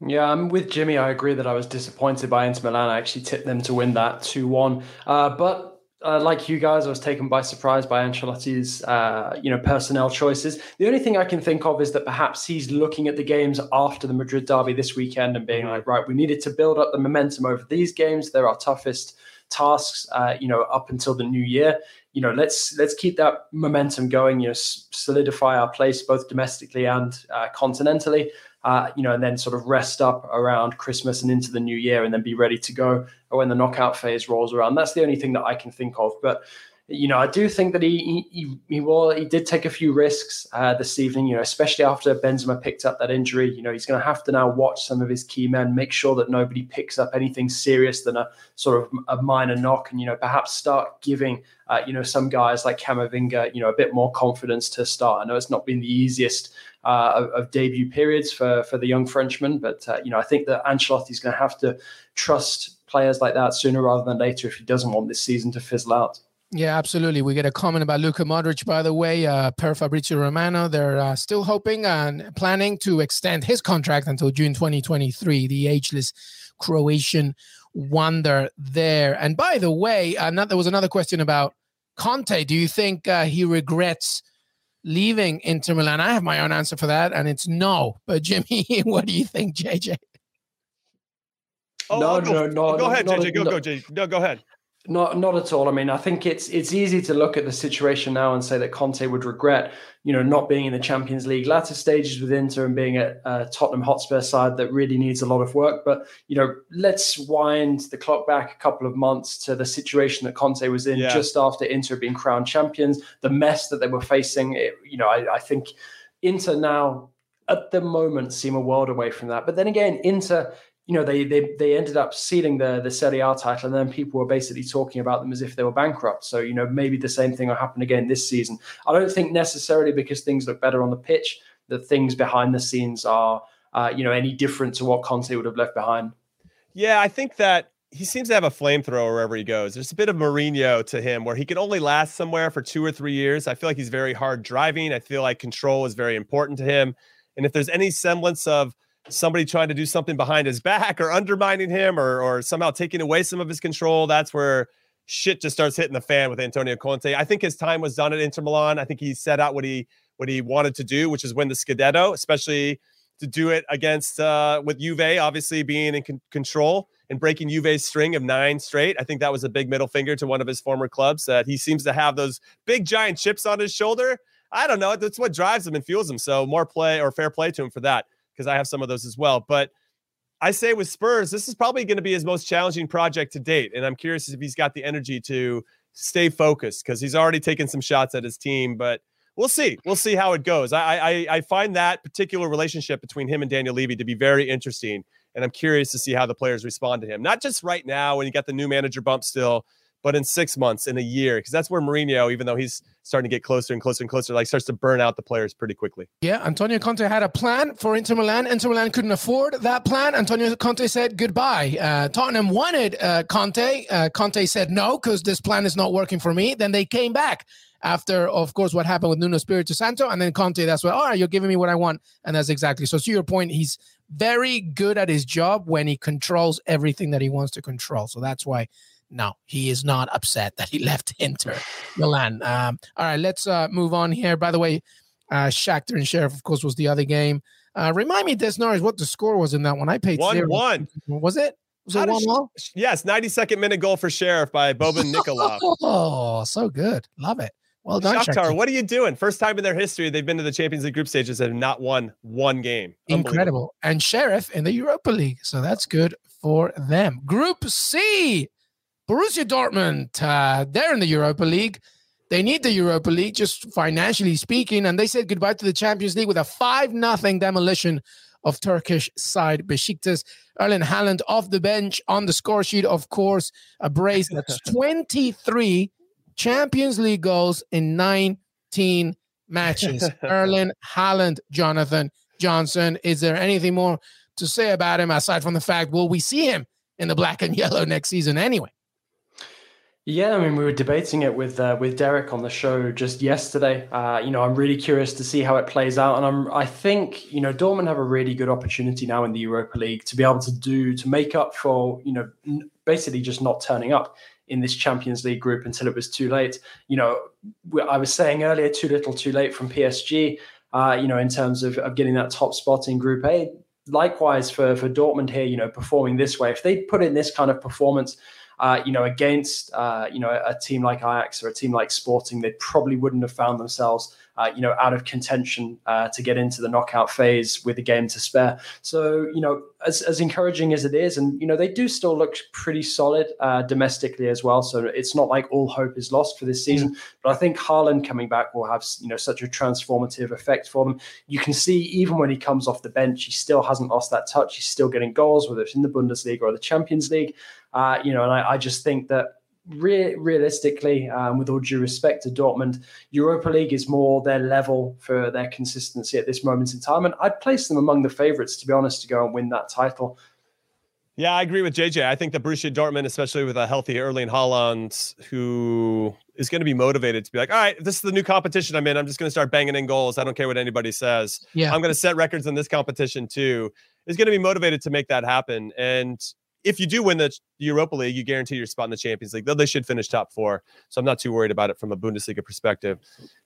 Yeah, I'm with Jimmy. I agree that I was disappointed by Inter Milan. I actually tipped them to win that 2 1. Uh, but uh, like you guys, I was taken by surprise by Ancelotti's, uh, you know, personnel choices. The only thing I can think of is that perhaps he's looking at the games after the Madrid derby this weekend and being like, right, we needed to build up the momentum over these games. They're our toughest tasks, uh, you know, up until the new year. You know, let's let's keep that momentum going. You know, solidify our place both domestically and uh, continentally uh, you know, and then sort of rest up around Christmas and into the new year, and then be ready to go when the knockout phase rolls around. That's the only thing that I can think of. But you know, I do think that he he he, he did take a few risks uh, this evening. You know, especially after Benzema picked up that injury. You know, he's going to have to now watch some of his key men, make sure that nobody picks up anything serious than a sort of a minor knock, and you know, perhaps start giving uh, you know some guys like Camavinga you know a bit more confidence to start. I know it's not been the easiest uh, of, of, debut periods for for the young Frenchman. But uh, you know, I think that Ancelotti is going to have to trust players like that sooner rather than later if he doesn't want this season to fizzle out. Yeah, absolutely. We get a comment about Luka Modric, by the way, uh, per Fabrizio Romano. They're uh, still hoping and planning to extend his contract until June 2023. The ageless Croatian wonder there. And by the way, uh, not, there was another question about Conte. Do you think uh, he regrets leaving Inter Milan? I have my own answer for that, and it's no. But Jimmy, what do you think, JJ? Oh, no, no, no, no. Go ahead, JJ. Go, go, JJ. No, go ahead. Not, not at all. I mean, I think it's it's easy to look at the situation now and say that Conte would regret, you know, not being in the Champions League latter stages with Inter and being at uh, Tottenham Hotspur side that really needs a lot of work. But you know, let's wind the clock back a couple of months to the situation that Conte was in yeah. just after Inter being crowned champions, the mess that they were facing. It, you know, I, I think Inter now at the moment seem a world away from that. But then again, Inter you know, they they they ended up sealing the the Serie A title, and then people were basically talking about them as if they were bankrupt. So you know, maybe the same thing will happen again this season. I don't think necessarily because things look better on the pitch that things behind the scenes are uh, you know any different to what Conte would have left behind. Yeah, I think that he seems to have a flamethrower wherever he goes. There's a bit of Mourinho to him where he can only last somewhere for two or three years. I feel like he's very hard driving. I feel like control is very important to him. And if there's any semblance of somebody trying to do something behind his back or undermining him or or somehow taking away some of his control, that's where shit just starts hitting the fan with Antonio Conte. I think his time was done at Inter Milan. I think he set out what he what he wanted to do, which is win the Scudetto, especially to do it against uh, with Juve, obviously being in con- control and breaking Juve's string of nine straight. I think that was a big middle finger to one of his former clubs that he seems to have those big giant chips on his shoulder. I don't know. That's what drives him and fuels him. So more play or fair play to him for that because I have some of those as well. But I say with Spurs, this is probably going to be his most challenging project to date. And I'm curious if he's got the energy to stay focused because he's already taken some shots at his team. But we'll see. We'll see how it goes. I, I, I find that particular relationship between him and Daniel Levy to be very interesting. And I'm curious to see how the players respond to him. Not just right now when you got the new manager bump still, but in six months, in a year, because that's where Mourinho, even though he's starting to get closer and closer and closer, like starts to burn out the players pretty quickly. Yeah, Antonio Conte had a plan for Inter Milan. Inter Milan couldn't afford that plan. Antonio Conte said goodbye. Uh, Tottenham wanted uh, Conte. Uh, Conte said no because this plan is not working for me. Then they came back after, of course, what happened with Nuno Espirito Santo, and then Conte. That's why, all right, you're giving me what I want, and that's exactly. So to your point, he's very good at his job when he controls everything that he wants to control. So that's why no, he is not upset that he left Inter Milan. Um, all right, let's uh, move on here. By the way, uh, Shakhtar and Sheriff, of course, was the other game. Uh, remind me, Des Norris, what the score was in that one. I paid one zero. one. Was it? Was it one one? Yes, 92nd minute goal for Sheriff by Boban Nikolov. oh, so good. Love it. Well done, Shakhtar. Shakhtar. What are you doing? First time in their history they've been to the Champions League group stages and have not won one game. Incredible. And Sheriff in the Europa League. So that's good for them. Group C. Borussia Dortmund, uh, they're in the Europa League. They need the Europa League, just financially speaking, and they said goodbye to the Champions League with a 5 nothing demolition of Turkish side Besiktas. Erling Haaland off the bench on the score sheet, of course, a brace that's 23 Champions League goals in 19 matches. Erling Haaland, Jonathan Johnson. Is there anything more to say about him aside from the fact, will we see him in the black and yellow next season anyway? Yeah, I mean, we were debating it with uh, with Derek on the show just yesterday. Uh, you know, I'm really curious to see how it plays out, and I'm I think you know Dortmund have a really good opportunity now in the Europa League to be able to do to make up for you know basically just not turning up in this Champions League group until it was too late. You know, I was saying earlier, too little, too late from PSG. Uh, you know, in terms of, of getting that top spot in Group A. Likewise for for Dortmund here, you know, performing this way, if they put in this kind of performance uh, you know, against uh, you know a team like Ajax or a team like Sporting, they probably wouldn't have found themselves uh, you know out of contention uh, to get into the knockout phase with a game to spare. So you know, as, as encouraging as it is, and you know they do still look pretty solid uh, domestically as well. So it's not like all hope is lost for this season. But I think Haaland coming back will have you know such a transformative effect for them. You can see even when he comes off the bench, he still hasn't lost that touch. He's still getting goals, whether it's in the Bundesliga or the Champions League. Uh, you know, and I, I, just think that re- realistically, um, with all due respect to Dortmund, Europa League is more their level for their consistency at this moment in time. And I'd place them among the favourites, to be honest, to go and win that title. Yeah, I agree with JJ. I think that Borussia Dortmund, especially with a healthy Erling Haaland, who is going to be motivated to be like, all right, this is the new competition I'm in. I'm just going to start banging in goals. I don't care what anybody says. Yeah. I'm going to set records in this competition too. Is going to be motivated to make that happen. And if you do win the Europa League, you guarantee your spot in the Champions League. Though they should finish top four, so I'm not too worried about it from a Bundesliga perspective.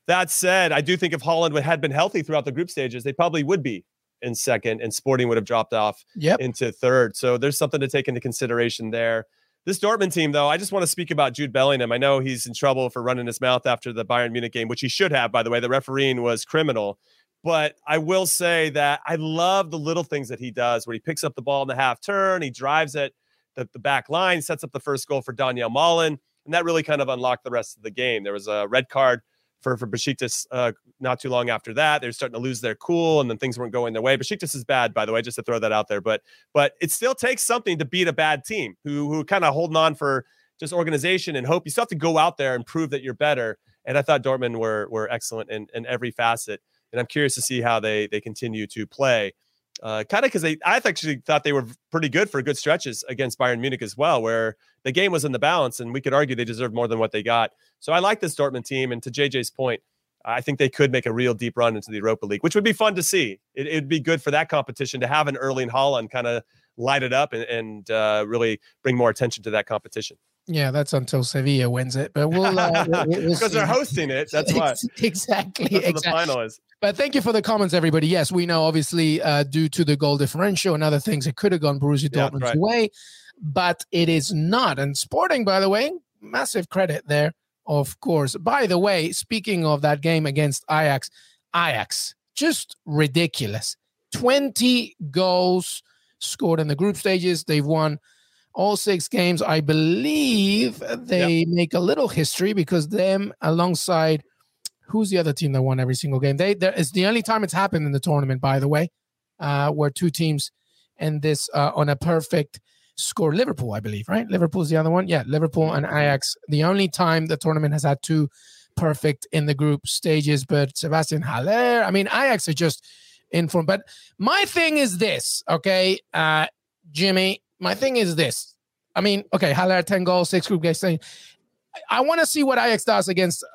That said, I do think if Haaland had been healthy throughout the group stages, they probably would be in second, and Sporting would have dropped off yep. into third. So there's something to take into consideration there. This Dortmund team, though, I just want to speak about Jude Bellingham. I know he's in trouble for running his mouth after the Bayern Munich game, which he should have, by the way. The refereeing was criminal. But I will say that I love the little things that he does where he picks up the ball in the half turn, he drives it the, the back line, sets up the first goal for Donyell Malen, and that really kind of unlocked the rest of the game. There was a red card for for Besiktas uh, not too long after that. They're starting to lose their cool, and then things weren't going their way. Besiktas is bad, by the way, just to throw that out there. But but it still takes something to beat a bad team who who kind of holding on for just organization and hope. You still have to go out there and prove that you're better. And I thought Dortmund were were excellent in, in every facet. And I'm curious to see how they they continue to play. Uh, kind of because they, I actually thought they were pretty good for good stretches against Bayern Munich as well, where the game was in the balance, and we could argue they deserved more than what they got. So I like this Dortmund team, and to JJ's point, I think they could make a real deep run into the Europa League, which would be fun to see. It, would be good for that competition to have an Erling Haaland kind of light it up and, and uh, really bring more attention to that competition. Yeah, that's until Sevilla wins it, but we'll uh, because we'll, we'll they're hosting it. That's why exactly. That's exactly. the final is. But thank you for the comments, everybody. Yes, we know obviously uh, due to the goal differential and other things, it could have gone Borussia yeah, Dortmund's right. way, but it is not. And Sporting, by the way, massive credit there, of course. By the way, speaking of that game against Ajax, Ajax just ridiculous. Twenty goals scored in the group stages. They've won all six games. I believe they yep. make a little history because them alongside who's the other team that won every single game? They it's the only time it's happened in the tournament, by the way, uh, where two teams end this uh, on a perfect score. Liverpool, I believe, right? Liverpool's the other one. Yeah, Liverpool and Ajax. The only time the tournament has had two perfect in the group stages, but Sebastian Haller. I mean, Ajax are just in form. But my thing is this, okay, uh, Jimmy my thing is this. I mean, okay, Haller 10 goals, six group games. I want to see what Ajax does against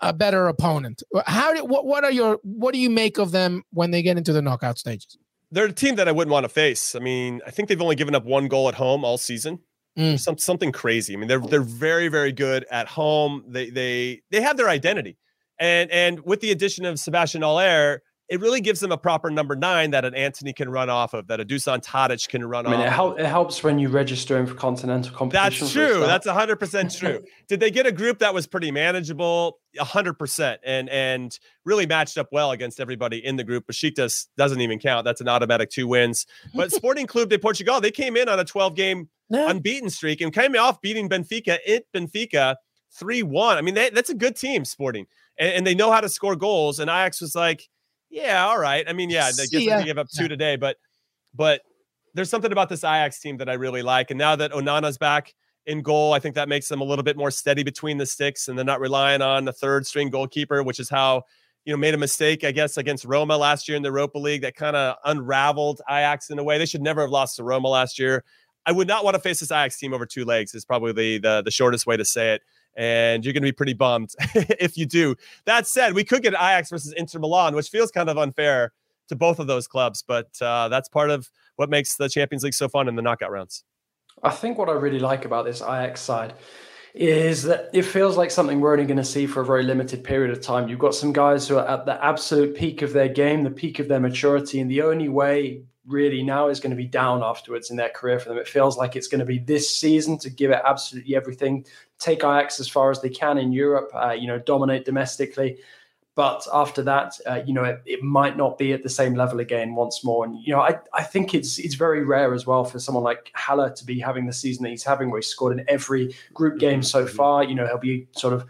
a better opponent. How do, what what are your what do you make of them when they get into the knockout stages? They're a team that I wouldn't want to face. I mean, I think they've only given up one goal at home all season. Mm. Some something crazy. I mean, they're they're very very good at home. They they they have their identity, and and with the addition of Sebastian Haller, it really gives them a proper number nine that an Antony can run off of, that a Dusan Tadic can run I mean, off. It, hel- it helps when you register him for continental competition. That's true. That's 100% true. Did they get a group that was pretty manageable? 100% and and really matched up well against everybody in the group. Besiktas doesn't even count. That's an automatic two wins. But Sporting Club de Portugal, they came in on a 12 game unbeaten streak and came off beating Benfica at Benfica 3 1. I mean, they, that's a good team, Sporting. And, and they know how to score goals. And Ajax was like, yeah, all right. I mean, yeah, I guess they gave up two today, but but there's something about this Ajax team that I really like. And now that Onana's back in goal, I think that makes them a little bit more steady between the sticks, and they're not relying on the third string goalkeeper, which is how you know made a mistake, I guess, against Roma last year in the Europa League that kind of unraveled Ajax in a way. They should never have lost to Roma last year. I would not want to face this Ajax team over two legs. Is probably the the, the shortest way to say it and you're going to be pretty bummed if you do. That said, we could get Ajax versus Inter Milan, which feels kind of unfair to both of those clubs, but uh, that's part of what makes the Champions League so fun in the knockout rounds. I think what I really like about this Ajax side is that it feels like something we're only going to see for a very limited period of time. You've got some guys who are at the absolute peak of their game, the peak of their maturity, and the only way really now is going to be down afterwards in their career for them. It feels like it's going to be this season to give it absolutely everything, take Ajax as far as they can in Europe, uh, you know, dominate domestically. But after that, uh, you know, it, it, might not be at the same level again once more. And you know, I, I think it's it's very rare as well for someone like Haller to be having the season that he's having, where he's scored in every group game so mm-hmm. far. You know, he'll be sort of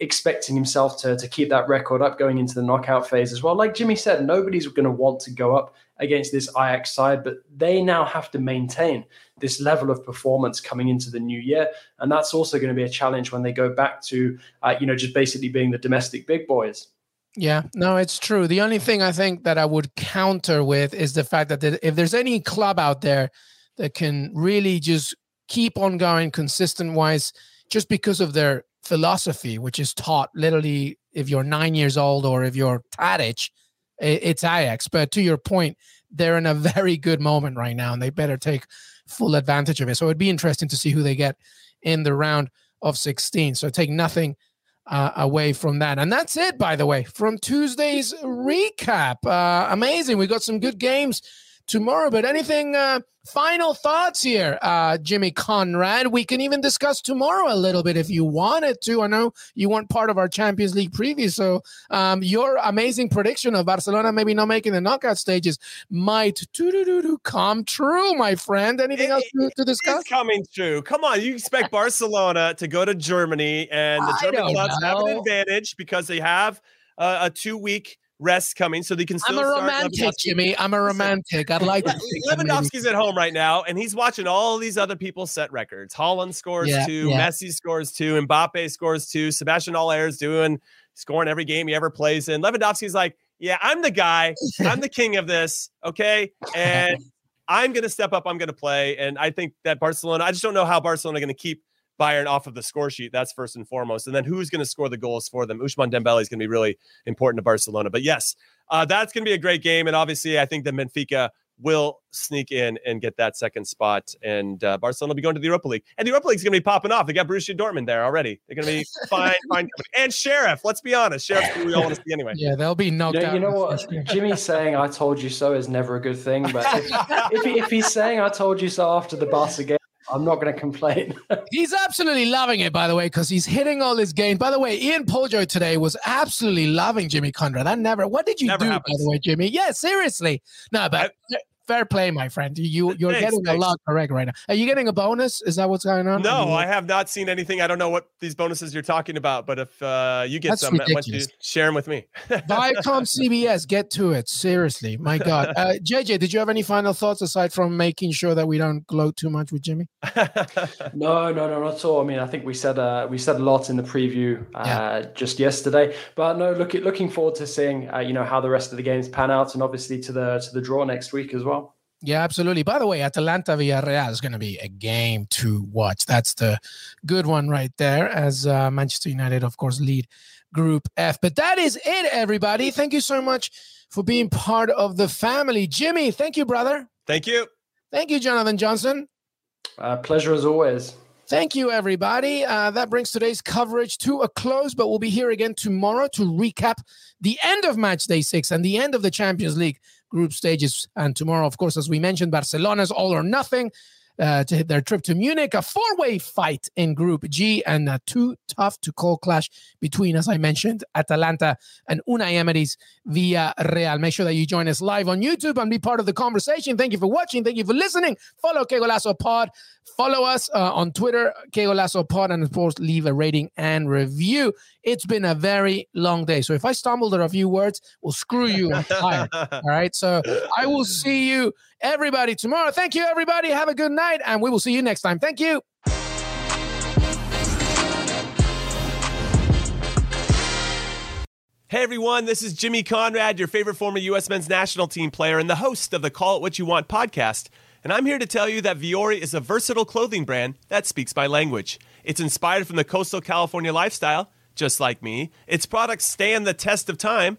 expecting himself to, to keep that record up going into the knockout phase as well. Like Jimmy said, nobody's going to want to go up against this Ajax side, but they now have to maintain this level of performance coming into the new year, and that's also going to be a challenge when they go back to, uh, you know, just basically being the domestic big boys. Yeah, no, it's true. The only thing I think that I would counter with is the fact that if there's any club out there that can really just keep on going consistent wise, just because of their philosophy, which is taught literally if you're nine years old or if you're Tadic, it's Ajax. But to your point, they're in a very good moment right now, and they better take full advantage of it. So it'd be interesting to see who they get in the round of 16. So take nothing uh, away from that. And that's it, by the way, from Tuesday's recap. Uh, amazing. We got some good games tomorrow. But anything, uh, final thoughts here, uh, Jimmy Conrad? We can even discuss tomorrow a little bit if you wanted to. I know you weren't part of our Champions League preview. So um, your amazing prediction of Barcelona maybe not making the knockout stages might come true, my friend. Anything it, else to, to discuss? It's coming true. Come on. You expect Barcelona to go to Germany and the German clubs know. have an advantage because they have uh, a two week rest coming, so they can still. I'm a romantic, Jimmy. I'm a romantic. I'd like. to Lewandowski's at home right now, and he's watching all these other people set records. Haaland scores yeah, two, yeah. Messi scores two, Mbappe scores two, Sebastian Haller's doing scoring every game he ever plays in. Lewandowski's like, yeah, I'm the guy. I'm the king of this. Okay, and I'm going to step up. I'm going to play, and I think that Barcelona. I just don't know how Barcelona are going to keep Bayern off of the score sheet. That's first and foremost. And then who's going to score the goals for them? Ousmane Dembele is going to be really important to Barcelona. But yes, uh, that's going to be a great game. And obviously, I think that Benfica will sneak in and get that second spot. And uh, Barcelona will be going to the Europa League. And the Europa League is going to be popping off. They got Borussia Dortmund there already. They're going to be fine, fine. And Sheriff, let's be honest. Sheriff, who we all want to see anyway. Yeah, they'll be knocked you know, out. You know what? Jimmy saying, I told you so is never a good thing. But if, if, if, he's saying, I told you so after the Barca game, I'm not going to complain. he's absolutely loving it, by the way, because he's hitting all his games. By the way, Ian Pojo today was absolutely loving Jimmy Conrad. That never. What did you never do, happens. by the way, Jimmy? Yeah, seriously. No, but I, fair play, my friend. You you're thanks, getting thanks. a lot correct right now. Are you getting a bonus? Is that what's going on? No, I have not seen anything. I don't know what these bonuses you're talking about, but if uh, you get That's some, ridiculous. why don't you share them with me? Viacom CBS, get to it. Seriously, my God. Uh, JJ, did you have any final thoughts aside from making sure that we don't gloat too much with Jimmy? no, no, no, not at all. I mean, I think we said uh, we said a lot in the preview uh, yeah. just yesterday, but no, look, looking forward to seeing uh, you know how the rest of the games pan out, and obviously to the to the draw next week as well well. Yeah, absolutely. By the way, Atalanta Villarreal is going to be a game to watch. That's the good one right there, as uh, Manchester United, of course, lead Group F. But that is it, everybody. Thank you so much for being part of the family. Jimmy, thank you, brother. Thank you. Thank you, Jonathan Johnson. Uh, pleasure as always. Thank you, everybody. Uh, that brings today's coverage to a close, but we'll be here again tomorrow to recap the end of match day six and the end of the Champions League group stages. And tomorrow, of course, as we mentioned, Barcelona's all or nothing uh, to hit their trip to Munich, a four way fight in Group G, and a too tough to call clash between, as I mentioned, Atalanta and Unai Emery's Villarreal. Make sure that you join us live on YouTube and be part of the conversation. Thank you for watching. Thank you for listening. Follow Que Golazo Pod. Follow us uh, on Twitter, Que Golazo Pod, and of course, leave a rating and review. It's been a very long day. So if I stumbled on a few words, well, screw you. I'm tired. All right. So I will see you, everybody, tomorrow. Thank you, everybody. Have a good night, and we will see you next time. Thank you. Hey everyone, this is Jimmy Conrad, your favorite former U.S. men's national team player and the host of the Call It What You Want podcast. And I'm here to tell you that Vuori is a versatile clothing brand that speaks my language. It's inspired from the coastal California lifestyle just like me. Its products stand the test of time,